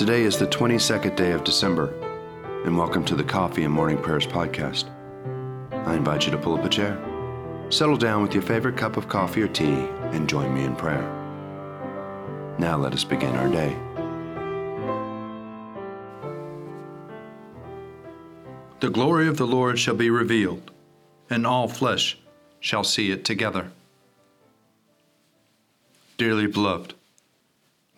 Today is the 22nd day of December, and welcome to the Coffee and Morning Prayers podcast. I invite you to pull up a chair, settle down with your favorite cup of coffee or tea, and join me in prayer. Now let us begin our day. The glory of the Lord shall be revealed, and all flesh shall see it together. Dearly beloved,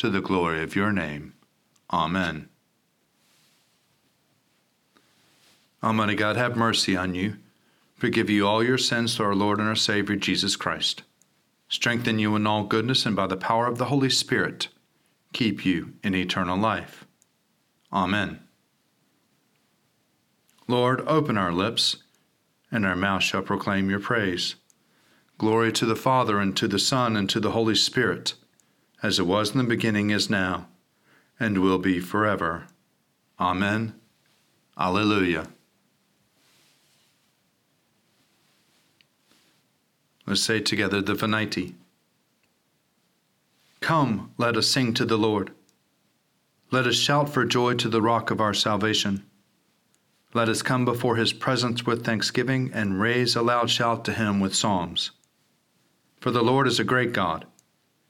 to the glory of your name. Amen. Almighty God, have mercy on you, forgive you all your sins through our Lord and our Savior Jesus Christ, strengthen you in all goodness, and by the power of the Holy Spirit, keep you in eternal life. Amen. Lord, open our lips, and our mouth shall proclaim your praise. Glory to the Father, and to the Son, and to the Holy Spirit as it was in the beginning, is now, and will be forever. Amen. Alleluia. Let's say together the Venite. Come, let us sing to the Lord. Let us shout for joy to the rock of our salvation. Let us come before his presence with thanksgiving and raise a loud shout to him with psalms. For the Lord is a great God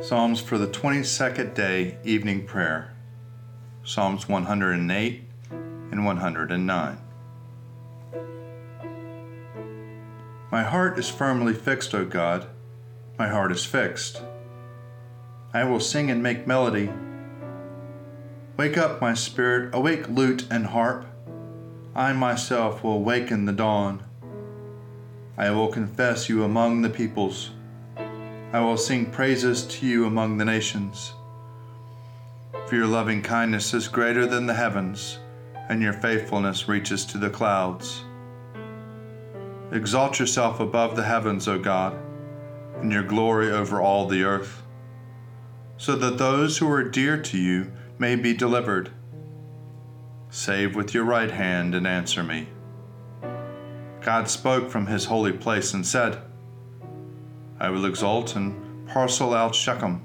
Psalms for the 22nd day evening prayer. Psalms 108 and 109. My heart is firmly fixed, O God. My heart is fixed. I will sing and make melody. Wake up, my spirit, awake lute and harp. I myself will waken the dawn. I will confess you among the peoples. I will sing praises to you among the nations. For your loving kindness is greater than the heavens, and your faithfulness reaches to the clouds. Exalt yourself above the heavens, O God, and your glory over all the earth, so that those who are dear to you may be delivered. Save with your right hand and answer me. God spoke from his holy place and said, I will exalt and parcel out Shechem.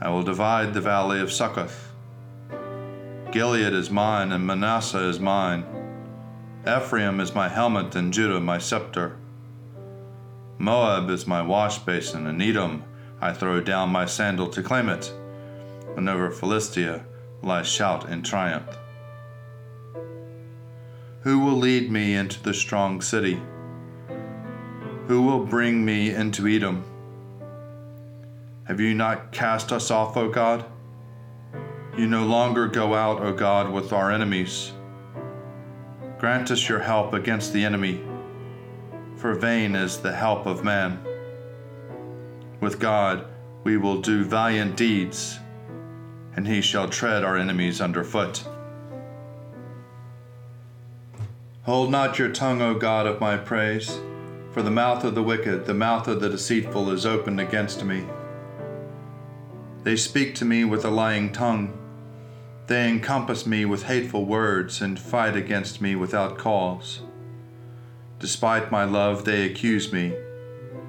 I will divide the valley of Succoth. Gilead is mine, and Manasseh is mine. Ephraim is my helmet, and Judah my scepter. Moab is my wash basin, and Edom I throw down my sandal to claim it. And over Philistia will I shout in triumph. Who will lead me into the strong city? Who will bring me into Edom? Have you not cast us off, O God? You no longer go out, O God, with our enemies. Grant us your help against the enemy, for vain is the help of man. With God we will do valiant deeds, and he shall tread our enemies under foot. Hold not your tongue, O God, of my praise for the mouth of the wicked, the mouth of the deceitful is opened against me. They speak to me with a lying tongue. They encompass me with hateful words and fight against me without cause. Despite my love, they accuse me,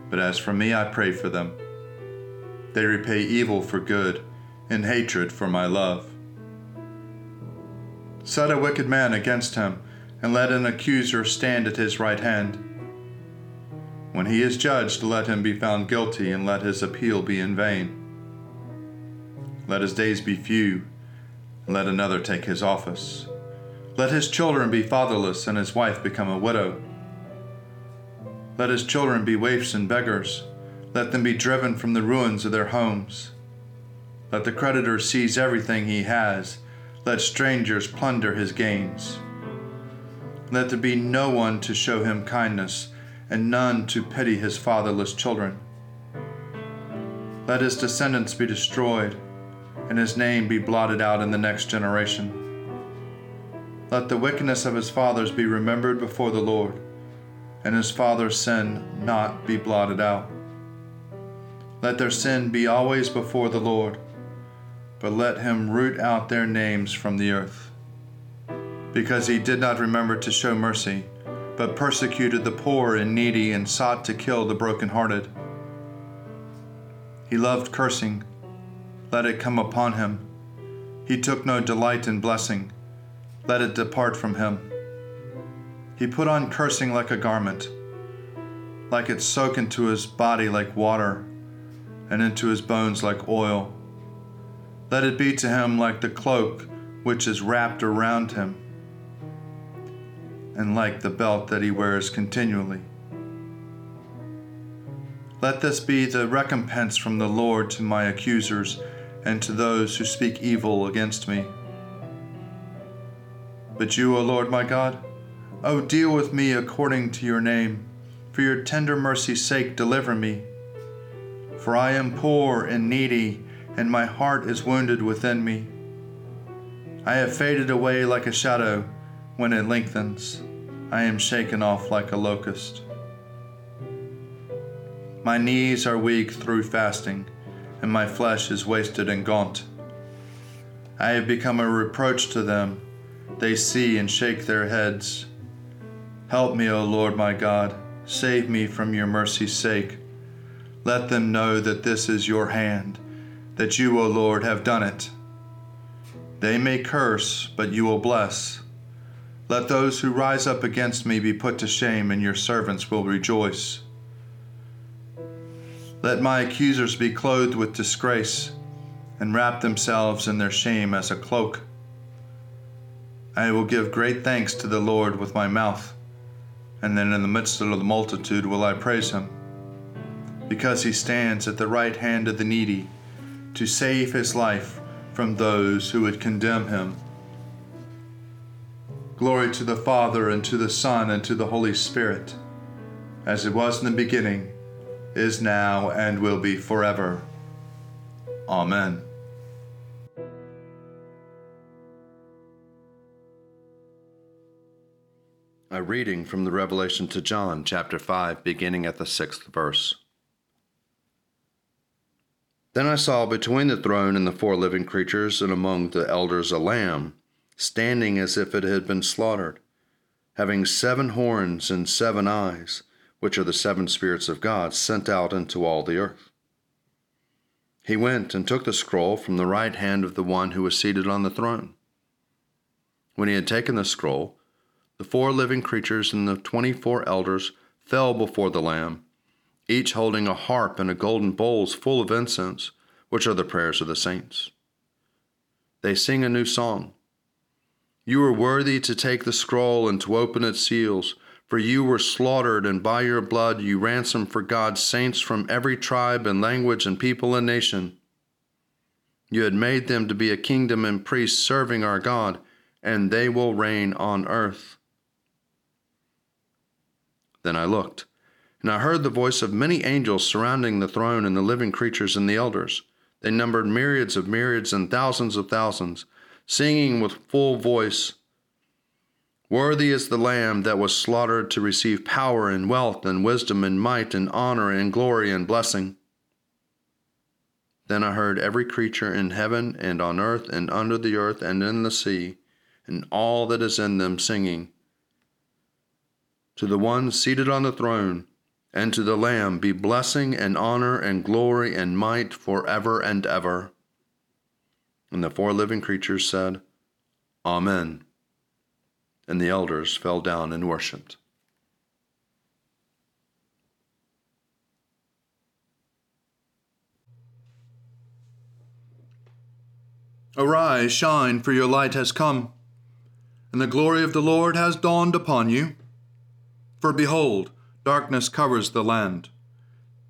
but as for me, I pray for them. They repay evil for good and hatred for my love. Set a wicked man against him, and let an accuser stand at his right hand. When he is judged, let him be found guilty, and let his appeal be in vain. Let his days be few, and let another take his office. Let his children be fatherless, and his wife become a widow. Let his children be waifs and beggars. Let them be driven from the ruins of their homes. Let the creditor seize everything he has. Let strangers plunder his gains. Let there be no one to show him kindness, and none to pity his fatherless children. Let his descendants be destroyed, and his name be blotted out in the next generation. Let the wickedness of his fathers be remembered before the Lord, and his father's sin not be blotted out. Let their sin be always before the Lord, but let him root out their names from the earth. Because he did not remember to show mercy, but persecuted the poor and needy and sought to kill the brokenhearted. He loved cursing, let it come upon him. He took no delight in blessing, let it depart from him. He put on cursing like a garment, like it soak into his body like water and into his bones like oil. Let it be to him like the cloak which is wrapped around him, and like the belt that he wears continually. Let this be the recompense from the Lord to my accusers and to those who speak evil against me. But you, O Lord my God, O deal with me according to your name. For your tender mercy's sake, deliver me. For I am poor and needy, and my heart is wounded within me. I have faded away like a shadow when it lengthens. I am shaken off like a locust. My knees are weak through fasting, and my flesh is wasted and gaunt. I have become a reproach to them. They see and shake their heads. Help me, O Lord my God. Save me from your mercy's sake. Let them know that this is your hand, that you, O Lord, have done it. They may curse, but you will bless. Let those who rise up against me be put to shame, and your servants will rejoice. Let my accusers be clothed with disgrace, and wrap themselves in their shame as a cloak. I will give great thanks to the Lord with my mouth, and then in the midst of the multitude will I praise him because he stands at the right hand of the needy to save his life from those who would condemn him. Glory to the Father, and to the Son, and to the Holy Spirit, as it was in the beginning, is now, and will be forever. Amen. A reading from the Revelation to John, chapter 5, beginning at the sixth verse. Then I saw between the throne and the four living creatures and among the elders a lamb, standing as if it had been slaughtered, having seven horns and seven eyes, which are the seven spirits of God sent out into all the earth. He went and took the scroll from the right hand of the one who was seated on the throne. When he had taken the scroll, the four living creatures and the twenty four elders fell before the Lamb each holding a harp and a golden bowls full of incense, which are the prayers of the saints. They sing a new song. You are worthy to take the scroll and to open its seals, for you were slaughtered, and by your blood you ransomed for God's saints from every tribe and language and people and nation. You had made them to be a kingdom and priests serving our God, and they will reign on earth. Then I looked and I heard the voice of many angels surrounding the throne and the living creatures and the elders. They numbered myriads of myriads and thousands of thousands, singing with full voice Worthy is the Lamb that was slaughtered to receive power and wealth and wisdom and might and honor and glory and blessing. Then I heard every creature in heaven and on earth and under the earth and in the sea, and all that is in them singing. To the one seated on the throne, and to the Lamb be blessing and honor and glory and might forever and ever. And the four living creatures said, Amen. And the elders fell down and worshipped. Arise, shine, for your light has come, and the glory of the Lord has dawned upon you. For behold, darkness covers the land,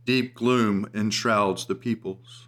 deep gloom enshrouds the peoples.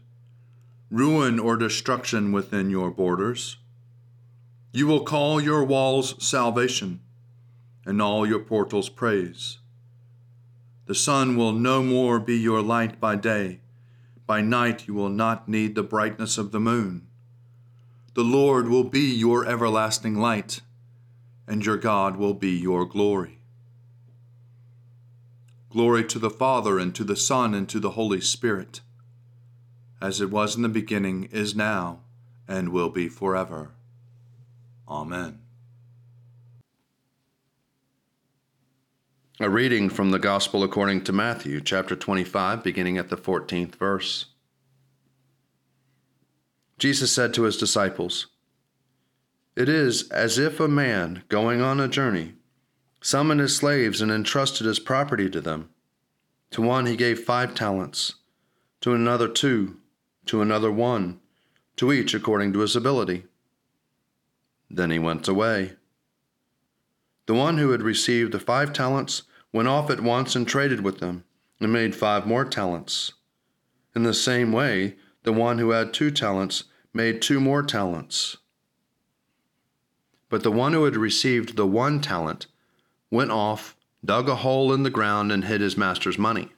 ruin or destruction within your borders. You will call your walls salvation, and all your portals praise. The sun will no more be your light by day by night you will not need the brightness of the moon. The Lord will be your everlasting light, and your God will be your glory. Glory to the Father, and to the Son, and to the Holy Spirit, as it was in the beginning, is now, and will be forever. Amen. A reading from the Gospel according to Matthew, chapter 25, beginning at the 14th verse. Jesus said to his disciples, It is as if a man going on a journey summoned his slaves and entrusted his property to them. To one he gave five talents, to another two, to another one, to each according to his ability. Then he went away. The one who had received the five talents went off at once and traded with them, and made five more talents. In the same way, the one who had two talents made two more talents. But the one who had received the one talent went off, dug a hole in the ground, and hid his master's money.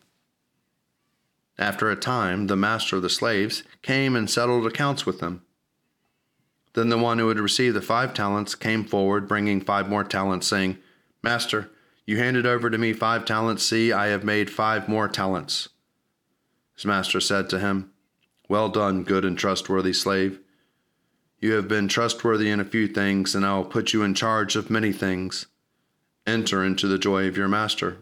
After a time, the master of the slaves came and settled accounts with them. Then the one who had received the five talents came forward, bringing five more talents, saying, Master, you handed over to me five talents. See, I have made five more talents. His master said to him, Well done, good and trustworthy slave. You have been trustworthy in a few things, and I will put you in charge of many things. Enter into the joy of your master.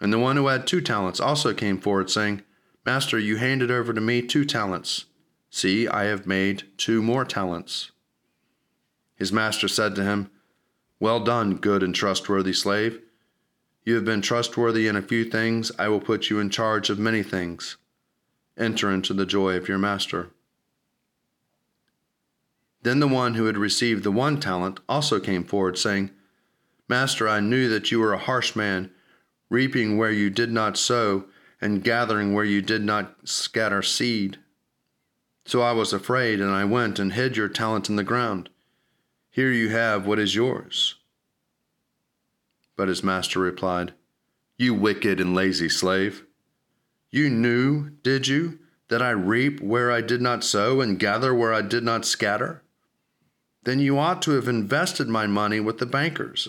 And the one who had two talents also came forward, saying, Master, you handed over to me two talents. See, I have made two more talents. His master said to him, well done, good and trustworthy slave. You have been trustworthy in a few things, I will put you in charge of many things. Enter into the joy of your master. Then the one who had received the one talent also came forward, saying, Master, I knew that you were a harsh man, reaping where you did not sow, and gathering where you did not scatter seed. So I was afraid, and I went and hid your talent in the ground. Here you have what is yours. But his master replied, You wicked and lazy slave. You knew, did you, that I reap where I did not sow and gather where I did not scatter? Then you ought to have invested my money with the bankers,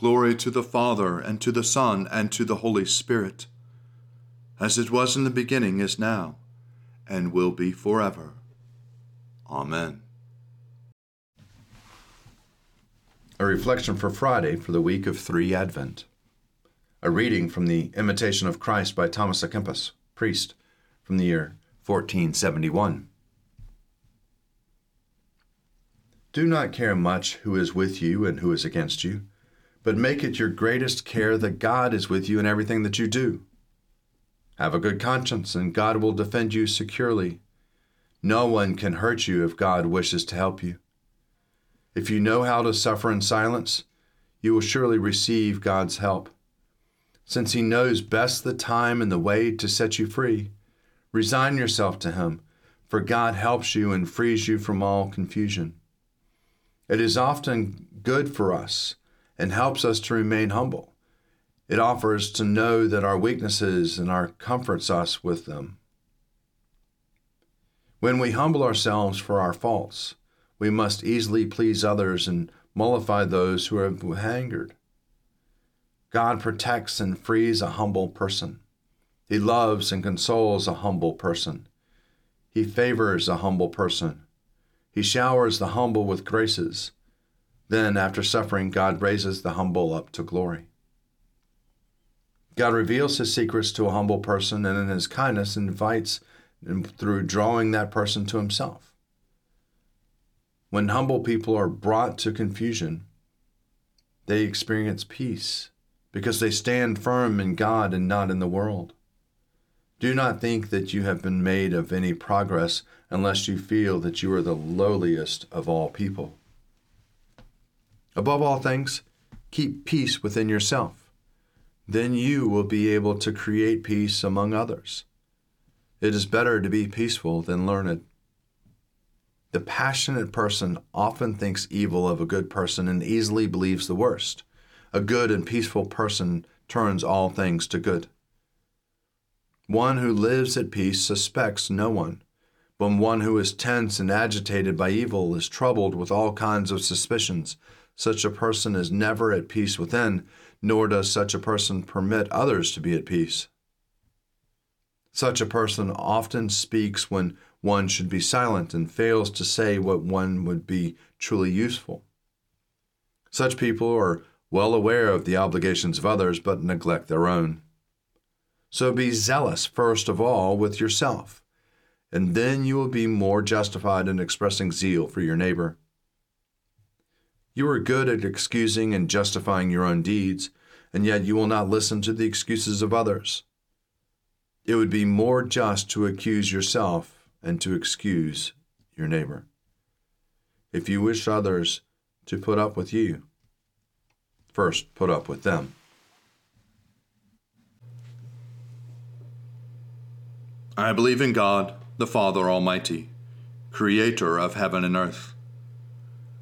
Glory to the Father, and to the Son, and to the Holy Spirit, as it was in the beginning, is now, and will be forever. Amen. A reflection for Friday for the week of 3 Advent. A reading from the Imitation of Christ by Thomas à Kempis, priest, from the year 1471. Do not care much who is with you and who is against you, but make it your greatest care that God is with you in everything that you do. Have a good conscience, and God will defend you securely. No one can hurt you if God wishes to help you. If you know how to suffer in silence, you will surely receive God's help. Since He knows best the time and the way to set you free, resign yourself to Him, for God helps you and frees you from all confusion. It is often good for us and helps us to remain humble. It offers to know that our weaknesses and our comforts us with them. When we humble ourselves for our faults, we must easily please others and mollify those who have angered. God protects and frees a humble person. He loves and consoles a humble person. He favors a humble person. He showers the humble with graces. Then, after suffering, God raises the humble up to glory. God reveals his secrets to a humble person and in his kindness invites him through drawing that person to himself. When humble people are brought to confusion, they experience peace because they stand firm in God and not in the world. Do not think that you have been made of any progress unless you feel that you are the lowliest of all people. Above all things, keep peace within yourself. Then you will be able to create peace among others. It is better to be peaceful than learned. The passionate person often thinks evil of a good person and easily believes the worst. A good and peaceful person turns all things to good. One who lives at peace suspects no one, but one who is tense and agitated by evil is troubled with all kinds of suspicions such a person is never at peace within, nor does such a person permit others to be at peace. Such a person often speaks when one should be silent and fails to say what one would be truly useful. Such people are well aware of the obligations of others but neglect their own. So be zealous first of all with yourself, and then you will be more justified in expressing zeal for your neighbor. You are good at excusing and justifying your own deeds, and yet you will not listen to the excuses of others. It would be more just to accuse yourself and to excuse your neighbor. If you wish others to put up with you, first put up with them. I believe in God, the Father Almighty, creator of heaven and earth.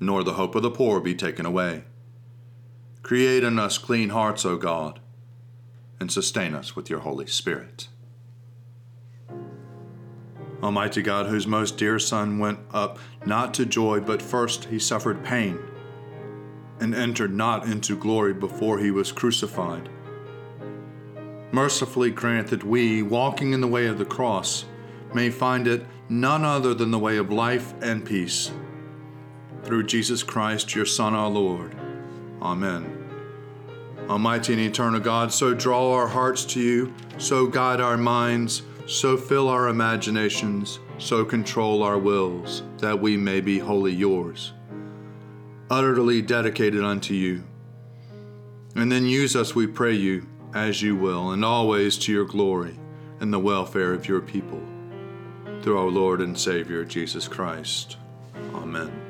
nor the hope of the poor be taken away. Create in us clean hearts, O God, and sustain us with your Holy Spirit. Almighty God, whose most dear Son went up not to joy, but first he suffered pain, and entered not into glory before he was crucified. Mercifully grant that we, walking in the way of the cross, may find it none other than the way of life and peace. Through Jesus Christ, your Son, our Lord. Amen. Almighty and eternal God, so draw our hearts to you, so guide our minds, so fill our imaginations, so control our wills, that we may be wholly yours, utterly dedicated unto you. And then use us, we pray you, as you will, and always to your glory and the welfare of your people through our Lord and Savior Jesus Christ. Amen.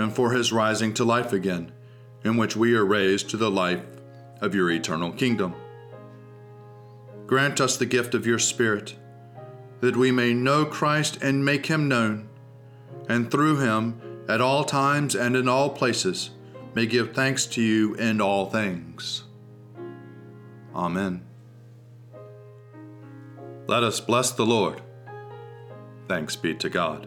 and for his rising to life again, in which we are raised to the life of your eternal kingdom. Grant us the gift of your Spirit, that we may know Christ and make him known, and through him, at all times and in all places, may give thanks to you in all things. Amen. Let us bless the Lord. Thanks be to God.